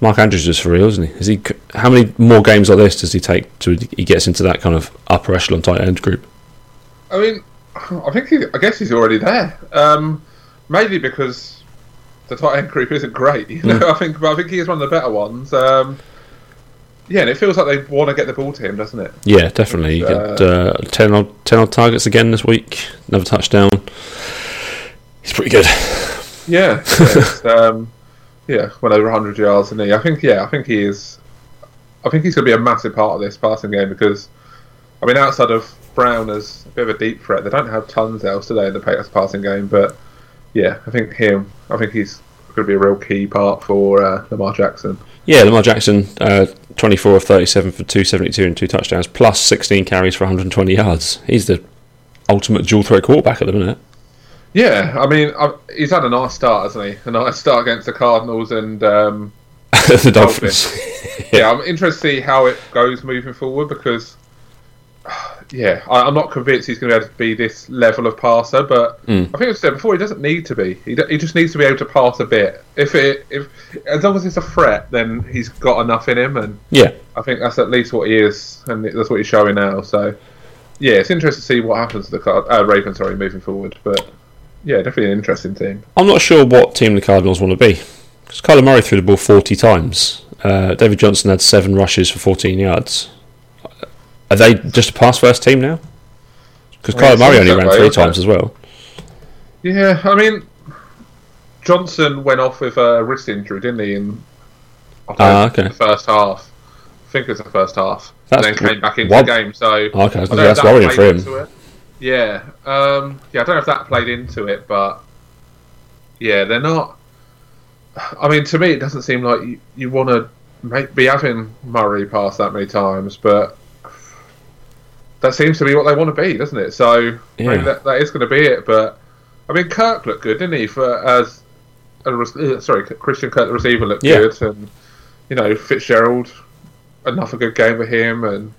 Mark Andrews is for real, isn't he? Is he? How many more games like this does he take to he gets into that kind of upper echelon tight end group? I mean, I think he, I guess he's already there. Um, mainly because the tight end group isn't great. You know, I think, but I think he is one of the better ones. Um, yeah, and it feels like they want to get the ball to him, doesn't it? Yeah, definitely. He got uh, 10, odd, 10 odd targets again this week, another touchdown. He's pretty good. Yeah, yeah, um, yeah, well over 100 yards, and he. I think, yeah, I think he is. I think he's going to be a massive part of this passing game because, I mean, outside of Brown as a bit of a deep threat. They don't have tons else today in the pass- passing game, but yeah, I think him. I think he's going to be a real key part for uh, Lamar Jackson. Yeah, Lamar Jackson, uh, 24 of 37 for 272 and two touchdowns, plus 16 carries for 120 yards. He's the ultimate dual threat quarterback at the minute. Yeah, I mean, i he's had a nice start, hasn't he? A nice start against the Cardinals and um, the Dolphins. yeah, I'm interested to see how it goes moving forward because, yeah, I, I'm not convinced he's going to be able to be this level of passer. But Mm. I think I've said before, he doesn't need to be. He, he just needs to be able to pass a bit. If it, if as long as it's a threat, then he's got enough in him, and yeah, I think that's at least what he is, and that's what he's showing now. So, yeah, it's interesting to see what happens to the Card- uh, Ravens. Sorry, moving forward, but yeah, definitely an interesting team. I'm not sure what team the Cardinals want to be. Because Kyler Murray threw the ball 40 times. Uh, David Johnson had seven rushes for 14 yards. Are they just a pass first team now? Because Kyler Murray only ran way, three times it? as well. Yeah, I mean, Johnson went off with a wrist injury, didn't he? In Ah, okay. the first half. I think it was the first half. That's and then came back into what- the game. So Okay, I was I gonna don't say, know if that's that worrying for him. Yeah, um, yeah. I don't know if that played into it, but yeah, they're not. I mean, to me, it doesn't seem like you, you want to be having Murray pass that many times, but that seems to be what they want to be, doesn't it? So Yeah. maybe that, that is going to be it. But I mean, Kirk looked good, didn't he? For as a, re- uh, sorry, Christian Kirk, the receiver, looked Yeah. good, and you know Fitzgerald, another good game for him, and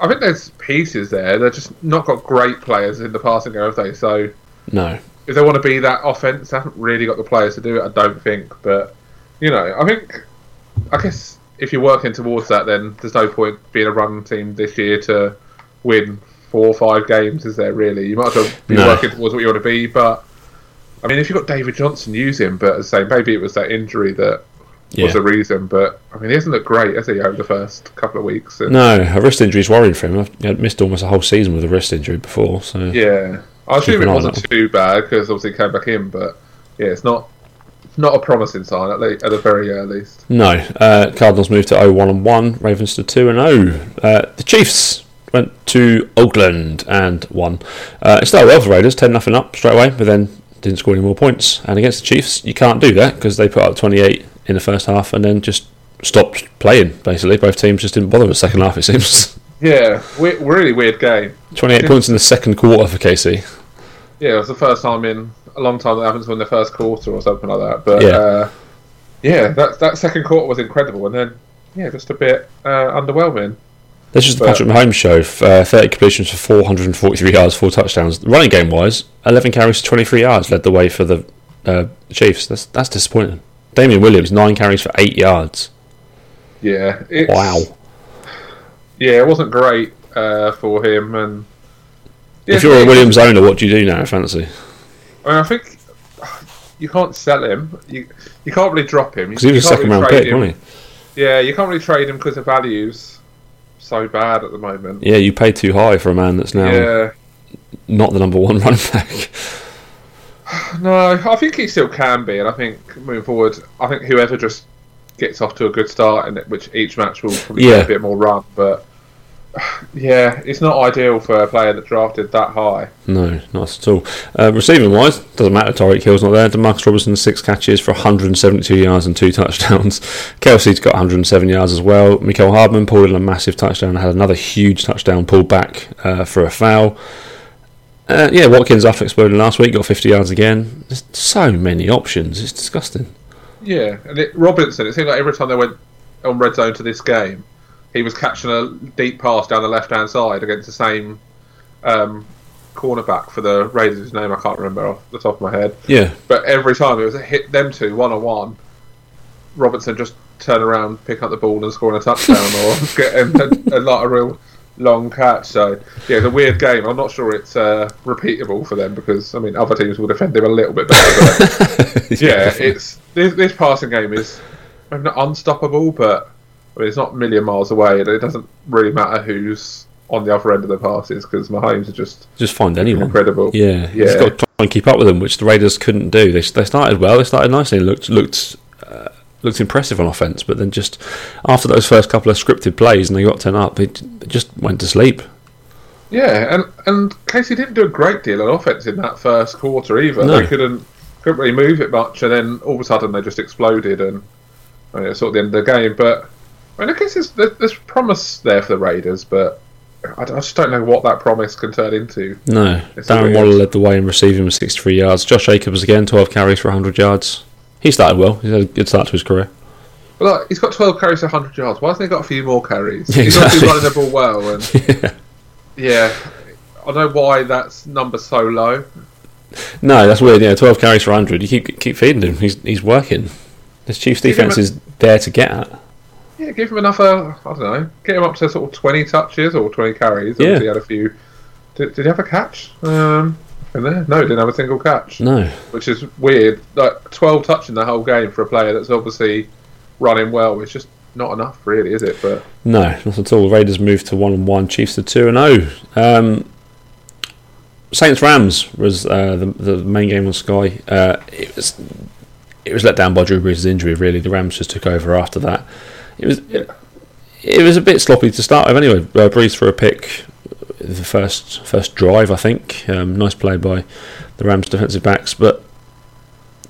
I think there's pieces there. They're just not got great players in the passing game, have they? So No. if they want to be that offense, they haven't really got the players to do it. I don't think, but you know, I think, I guess if you're working towards that, then there's no point being a run team this year to win four or five games, is there? Really, you might as well be No. working towards what you want to be. But I mean, if you've got David Johnson, use him. But as I say, maybe it was that injury that Yeah. was the reason. But I mean, he hasn't looked great, has he, over the first couple of weeks? And, No, a wrist injury is worrying for him. I've missed almost a whole season with a wrist injury before, so Yeah, I assume it wasn't too bad because obviously he came back in, but yeah, it's not not a promising sign at, le- at the very uh, least. No, uh, Cardinals moved to 0 1 and 1, Ravens to 2 and 0. Uh, the Chiefs went to Oakland and won. Uh, it started well for the Raiders, 10 nothing up straight away, but then didn't score any more points. And against the Chiefs, you can't do that because they put up 28 in the first half and then just stopped playing, basically. Both teams just didn't bother with the second half, it seems. Yeah, we- really weird game. 28 points in the second quarter for KC. Yeah, it was the first time in a long time that happens in the first quarter or something like that. But Yeah. uh, yeah, that that second quarter was incredible, and then yeah, just a bit uh, underwhelming. This is the Patrick Mahomes show. Uh, 30 completions for 443 yards, four touchdowns. Running game wise, 11 carries for 23 yards led the way for the uh, Chiefs. That's that's disappointing. Damien Williams, 9 carries for 8 yards. Yeah, Wow. Yeah, it wasn't great uh, for him, and yeah, if you're a Williams owner, what do you do now, fancy? I mean, I think you can't sell him. You you can't really drop him. Because he was a second really round pick, him. wasn't he? Yeah, you can't really trade him because of value's so bad at the moment. Yeah, you pay too high for a man that's now Yeah. not the number one running back. No, I think he still can be, and I think moving forward, I think whoever just gets off to a good start, and which each match will probably Yeah. get a bit more run. But yeah, it's not ideal for a player that drafted that high. No, not at all. Uh, receiving wise, doesn't matter. Tyreek Hill's not there. Demarcus Robinson six catches for 172 yards and two touchdowns. Kelce's got 107 yards as well. Mecole Hardman pulled in a massive touchdown. And had another huge touchdown pulled back uh, for a foul. Uh, yeah, Watkins after exploding last week got 50 yards again. There's so many options. It's disgusting. Yeah, and it, Robinson. It seemed like every time they went on red zone to this game, he was catching a deep pass down the left hand side against the same um, cornerback for the Raiders, whose name I can't remember off the top of my head. Yeah, But every time it was a hit them two one on one, Robertson just turn around, pick up the ball and score a touchdown or get a, a, lot of real long catch. So yeah, it's a weird game. I'm not sure it's uh, repeatable for them because I mean other teams will defend them a little bit better. But yeah, it's this, this passing game is not unstoppable, but I mean, it's not a million miles away, and it doesn't really matter who's on the other end of the passes because Mahomes are just just find anyone. incredible. Yeah, yeah. Just got to try and keep up with them, which the Raiders couldn't do. They, they started well, they started nicely, looked looked uh, looked impressive on offense, but then just after those first couple of scripted plays and they got ten up, they, they just went to sleep. Yeah, and and KC didn't do a great deal of offense in that first quarter either. No. They couldn't couldn't really move it much, and then all of a sudden they just exploded, and I mean, it's sort of the end of the game. But I mean, I guess there's, there's promise there for the Raiders, but I, I just don't know what that promise can turn into. No, It's Darren. Waller led the way in receiving with 63 yards. Josh Jacobs again, 12 carries for 100 yards. He started well. He's had a good start to his career. But like, he's got 12 carries, for 100 yards. Why hasn't he got a few more carries? Yeah, He's obviously exactly. running the ball well, and yeah, I don't know why that's number so low. No, that's weird. Yeah, 12 carries for 100. You keep keep feeding him. He's he's working. This Chiefs defense is there to get at. Yeah, give him enough. Uh, I don't know. Get him up to sort of twenty touches or twenty carries. Yeah. Obviously, he had a few. Did, did he have a catch? Um, in there? No, he didn't have a single catch, No, which is weird. Like twelve touching the whole game for a player that's obviously running well. It's just not enough, really, is it? But no, not at all. Raiders moved to one and one. Chiefs to two and zero. Um, Saints Rams was uh, the the main game on Sky. Uh, it was it was let down by Drew Brees' injury. Really, the Rams just took over after that. It was it, it was a bit sloppy to start with. Anyway, uh, Brees for a pick the first first drive. I think um, nice play by the Rams defensive backs, but.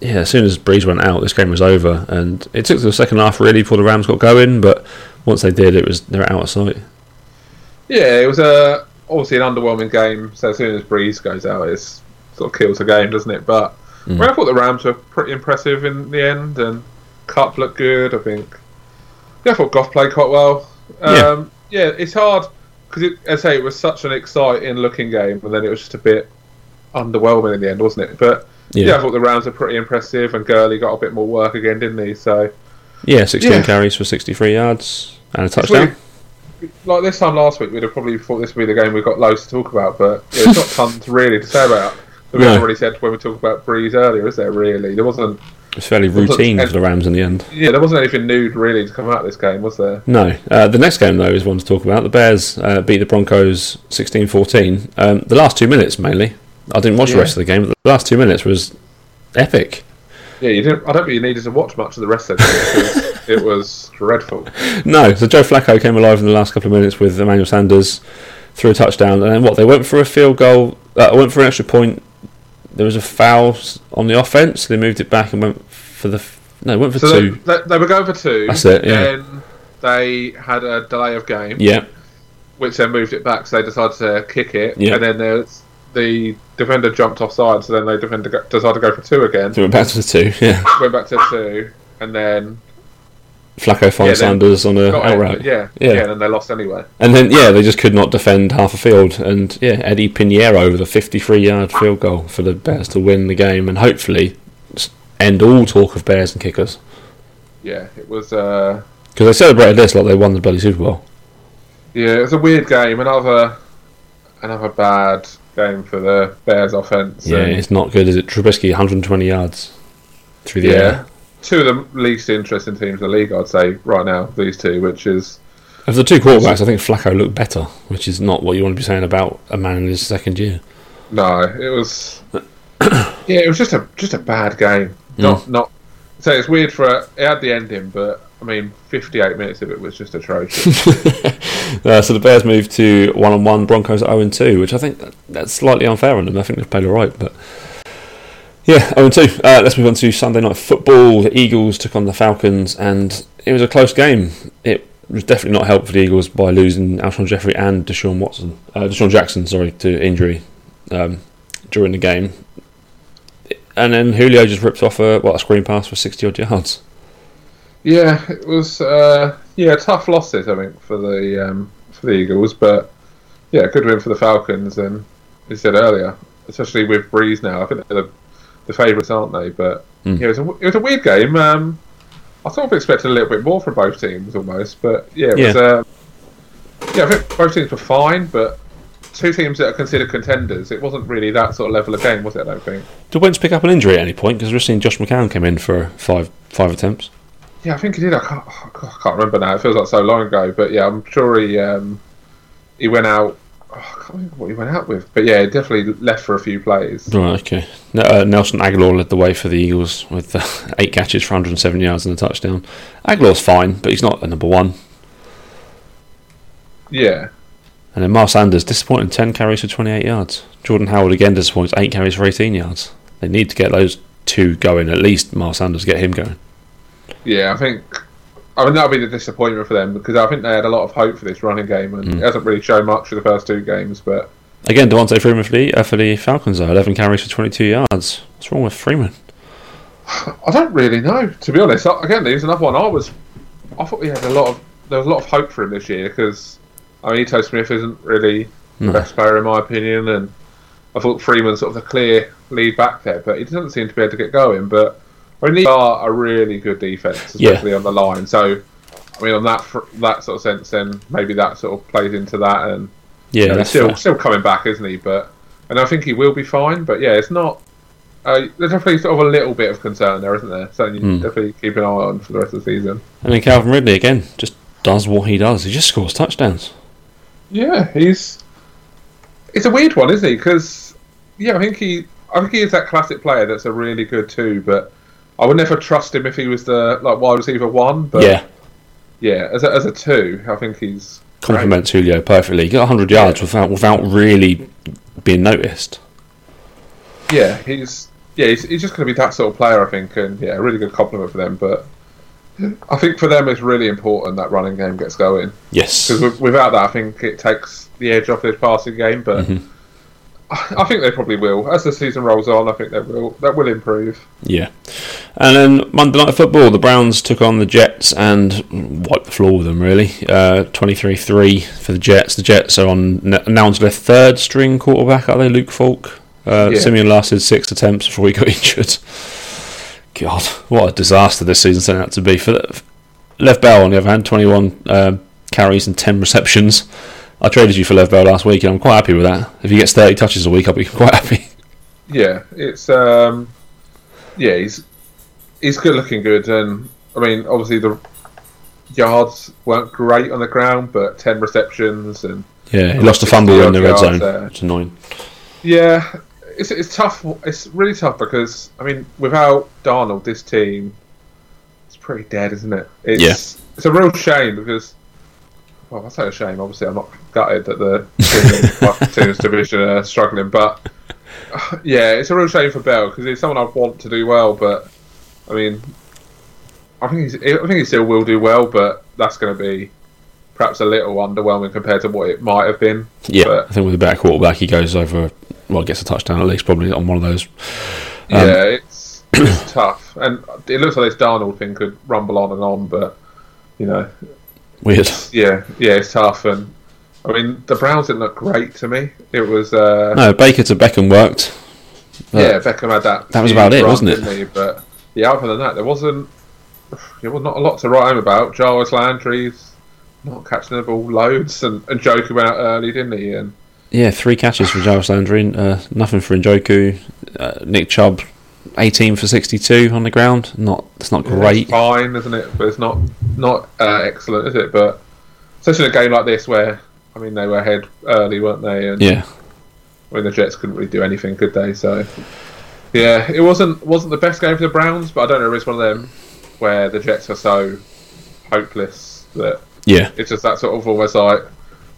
Yeah, as soon as Brees went out, this game was over, and it took the second half really before the Rams got going. But once they did, it was they were out of sight. yeah, it was a obviously an underwhelming game. So as soon as Brees goes out, it sort of kills the game, doesn't it? But Mm. I thought the Rams were pretty impressive in the end, and Cup looked good. I think. Yeah, I thought Goff played quite well. Um, yeah. it's hard because, as I say, it was such an exciting looking game, and then it was just a bit underwhelming in the end, wasn't it? But yeah, Yeah, I thought the rounds were pretty impressive, and Gurley got a bit more work again, didn't he? So yeah, sixteen Yeah. carries for sixty-three yards and a touchdown. like this time last week, we'd have probably thought this would be the game we've got loads to talk about, but yeah, there's not tons really to say about. We No. already said when we talked about Brees earlier, is there really? There wasn't. It's fairly routine for the Rams in the end. Yeah, there wasn't anything new really to come out of this game, was there? No, uh, the next game though is one to talk about. The Bears uh, beat the Broncos 16-14. Um, the last two minutes mainly. I didn't watch the rest of the game, but the last two minutes was epic. Yeah, you didn't. I don't think you needed to watch much of the rest of the game because it was dreadful. No, so Joe Flacco came alive in the last couple of minutes with Emmanuel Sanders, threw a touchdown, and then what? They went for a field goal, uh, went for an extra point. There was a foul on the offense. They moved it back and went for the no, went for So two. they, they were going for two. That's it, yeah. Then they had a delay of game, Yeah, which then moved it back. So they decided to kick it, Yeah. and then there's, the defender jumped offside. So then they defender decided to go for two again. so went back to the two. Yeah, went back to two, and then Flacco finds Yeah, Sanders on a outright. Yeah, Yeah. yeah, and then they lost anyway. And then yeah, they just could not defend half a field, and yeah, Eddy Piñeiro with a 53-yard field goal for the Bears to win the game, and hopefully end all talk of Bears and kickers Yeah, it was. Uh, because they celebrated this like they won the bloody Super Bowl. yeah, it was a weird game. Another, another bad game for the Bears offense. Yeah, it's not good, is it? Trubisky 120 yards through the yeah. air. Two of the least interesting teams in the league, I'd say, right now. These two, which is Of the two quarterbacks, I think Flacco looked better, which is not what you want to be saying about a man in his second year. no, it was. yeah, it was just a just a bad game. Not not. So it's weird for a, it had the ending, but I mean, 58 minutes of it was just atrocious. Uh, so the Bears moved to one on one. Broncos 0 and 2, which I think that, that's slightly unfair on them. I think they've played all right, but yeah, 0 and 2. Uh, let's move on to Sunday night football. The Eagles took on the Falcons, and it was a close game. It was definitely not helped for the Eagles by losing Alshon Jeffery and Deshaun Watson, uh, DeSean Jackson, sorry, to injury um, during the game. And then Julio just ripped off a what a screen pass for 60 odd yards. Yeah, it was uh, yeah tough losses I think for the um, for the Eagles, but yeah, good win for the Falcons. And as you said earlier, especially with Brees now, I think they're the, the favourites, aren't they? But Mm. yeah, it was a, it was a weird game. Um, I sort of expected a little bit more from both teams almost, but yeah, it was. Yeah. Uh, yeah, I think both teams were fine, but two teams that are considered contenders, it wasn't really that sort of level of game, was it? I don't think. Did Wentz pick up an injury at any point? Because we've seen Josh McCown come in for five five attempts. Yeah, I think he did. I can't, I can't remember now. It feels like so long ago. But yeah, I'm sure he um, he went out. Oh, I can't remember what he went out with. But yeah, definitely left for a few plays. Right, okay. Uh, Nelson Agholor led the way for the Eagles with uh, eight catches for 107 yards and a touchdown. Agholor's fine, but he's not a number one. Yeah, And then Miles Sanders disappointing, ten carries for twenty eight yards. Jordan Howard again disappoints, eight carries for eighteen yards. They need to get those two going. At least Miles Sanders get him going. Yeah, I think. I mean, that'll be the disappointment for them because I think they had a lot of hope for this running game, and Mm. it hasn't really shown much for the first two games. But Again, Devonta Freeman for the uh, for the Falcons though, eleven carries for twenty two yards. What's wrong with Freeman? I don't really know, to be honest. Again, he's another one. I was, I thought we had a lot of there was a lot of hope for him this year because I mean, Ito Smith isn't really the best player in my opinion, and I thought Freeman's sort of the clear lead back there, but he doesn't seem to be able to get going. But I mean, they are a really good defense, Yeah. especially on the line. So, I mean, on that fr- that sort of sense, then maybe that sort of plays into that, and Yeah, you know, he's still fair. still coming back, isn't he? But and I think he will be fine. But yeah, it's not. Uh, there's definitely sort of a little bit of concern there, isn't there? So you Hmm. definitely keep an eye on for the rest of the season. And then Calvin Ridley again just does what he does. He just scores touchdowns. Yeah, he's. It's a weird one, isn't he? Because yeah, I think he. I think he is that classic player that's a really good two, but I would never trust him if he was the like wide receiver one. But yeah, yeah, as a, as a two, I think he's complements Julio perfectly. He got hundred yards without without really being noticed. Yeah, he's yeah, he's, he's just going to be that sort of player, I think, and yeah, a really good compliment for them. But I think for them, it's really important that running game gets going Yes. because without that, I think it takes the edge off this passing game. But Mhm. I, think they probably will as the season rolls on. I think they will. That will improve. Yeah. And then Monday Night Football, the Browns took on the Jets and wiped the floor with them, really. Uh, 23 3 for the Jets. The Jets are on now onto their third string quarterback, are they, Luke Falk? Uh, Yeah. Siemian lasted six attempts before he got injured. God, what a disaster this season turned out to be. For Lev Bell, on the other hand, 21 um carries and 10 receptions. I traded you for Lev Bell last week, and I'm quite happy with that. If he gets 30 touches a week, I'll be quite happy. Yeah, it's um, yeah, he's he's good looking good, and I mean, obviously the yards weren't great on the ground, but ten receptions and Yeah, he lost a fumble in the red zone. there. It's annoying. Yeah, it's it's tough. It's really tough because I mean, without Darnold, this team it's pretty dead, isn't it? It's it's a real shame because. Well, that's say a shame. Obviously, I'm not gutted that the team's division are struggling, but yeah, it's a real shame for Bell because he's someone I'd want to do well. But I mean, I think he's, I think he still will do well, but that's going to be perhaps a little underwhelming compared to what it might have been. Yeah, But- I think with a better quarterback, he goes over. Well, gets a touchdown at least, probably on one of those. Um, Yeah, it's, it's tough, and it looks like this Darnold thing could rumble on and on. But you know, Weird. yeah, yeah, it's tough. And I mean, the Browns didn't look great to me. It was, uh, No, Baker to Beckham worked. yeah, Beckham had that. That was about it, run, wasn't it? he? But yeah, other than that, there wasn't. There was not a lot to write home about. Jarvis Landry's not catching the ball loads, and, and Njoku went out early, didn't he? And Yeah, three catches for Jarvis Landry, uh, nothing for Njoku. Uh, Nick Chubb, 18 for 62 on the ground. Not It's not great. It's fine, isn't it? But it's not not uh, excellent, is it? But especially in a game like this, where I mean, they were ahead early, weren't they? And Yeah, I mean, the Jets couldn't really do anything, could they? So yeah, it wasn't wasn't the best game for the Browns, but I don't know if it's one of them where the Jets are so hopeless that yeah, it's just that sort of almost like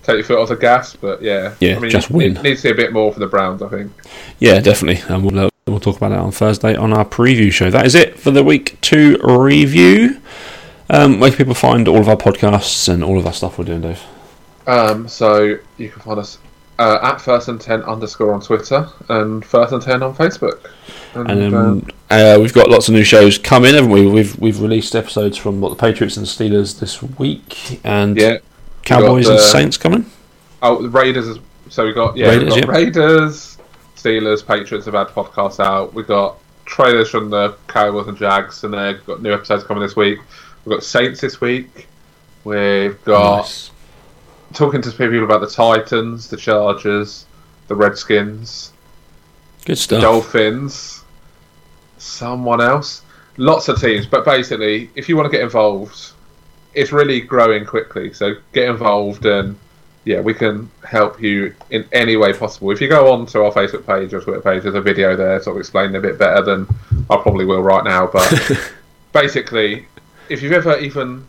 take your foot off the gas. But yeah, Yeah, I mean, just win. Needs to be a bit more for the Browns, I think. yeah, definitely. And we'll, uh, we'll talk about that on Thursday on our preview show. That is it for the week two review. Um, where can people find all of our podcasts and all of our stuff we're doing, Dave? Um, so you can find us uh, at first and ten underscore on Twitter and first and ten on Facebook. And, And um, uh, we've got lots of new shows coming, haven't we? We've we've released episodes from what the Patriots and Steelers this week, and yeah, Cowboys got and Saints coming. oh Raiders. Is, so we got yeah, Raiders, got yeah. Raiders, Steelers, Patriots have had podcasts out. We've got trailers from the Cowboys and Jags, and they've got new episodes coming this week. We've got Saints this week. We've got Nice. Talking to people about the Titans, the Chargers, the Redskins. Good stuff. Dolphins, someone else, lots of teams. But basically, if you want to get involved, it's really growing quickly. So get involved, and yeah, we can help you in any way possible. If you go on to our Facebook page or Twitter page, there's a video there sort of explaining a bit better than I probably will right now. But basically, if you've ever even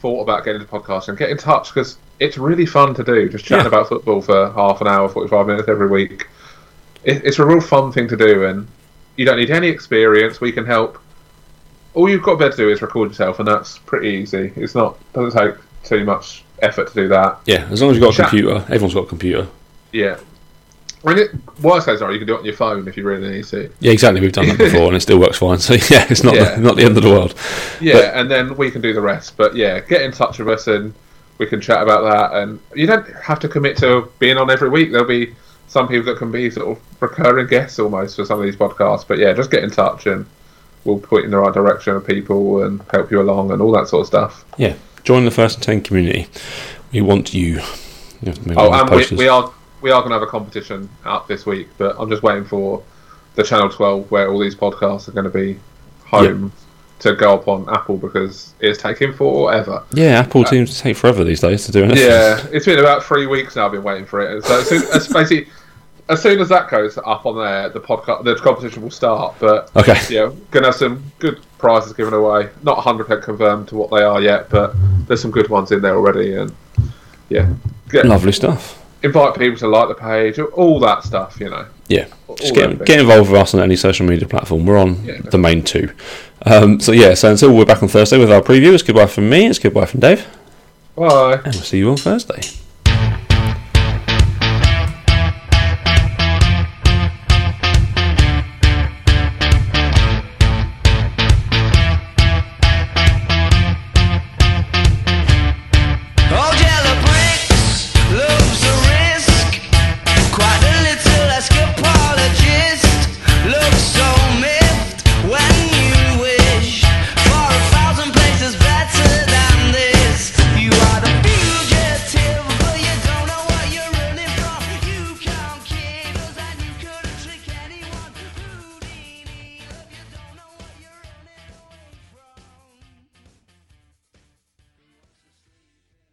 thought about getting into podcasting, get in touch because it's really fun to do. Just chatting Yeah. about football for half an hour, forty-five minutes every week. It, it's a real fun thing to do, and you don't need any experience. We can help. All you've got to be able to do is record yourself, and that's pretty easy. It's not doesn't take too much effort to do that. Yeah, as long as you've got a Chat. computer, everyone's got a computer. Yeah. Mean, it, worst case are you can do it on your phone if you really need to. Yeah, exactly. We've done that before, and it still works fine. So yeah, it's not Yeah. the, not the end of the world. Yeah, and then we can do the rest. But yeah, get in touch with us and we can chat about that. And you don't have to commit to being on every week. There'll be some people that can be sort of recurring guests almost for some of these podcasts. But yeah, just get in touch and we'll put in the right direction of people and help you along and all that sort of stuff. Yeah, join the first and ten community. We want you. you have to make Oh, and we, we are we are going to have a competition out this week, but I'm just waiting for the Channel 12 where all these podcasts are going to be home to go up on Apple because it's taking forever. Yeah, Apple uh, seems to take forever these days to do anything. Yeah, it's been about three weeks now. I've been waiting for it. And so as soon as basically, as soon as that goes up on there, the podcast, the competition will start. But Okay. yeah, gonna have some good prizes given away. Not 100 percent confirmed to what they are yet, but there's some good ones in there already. And yeah, get, Lovely stuff. Invite people to like the page, all that stuff. You know. Yeah. Just get, get involved with us on any social media platform. We're on Yeah. the main two. Um, so yeah, so until we're back on Thursday with our preview, it's goodbye from me, it's goodbye from Dave, Bye. and we'll see you on Thursday.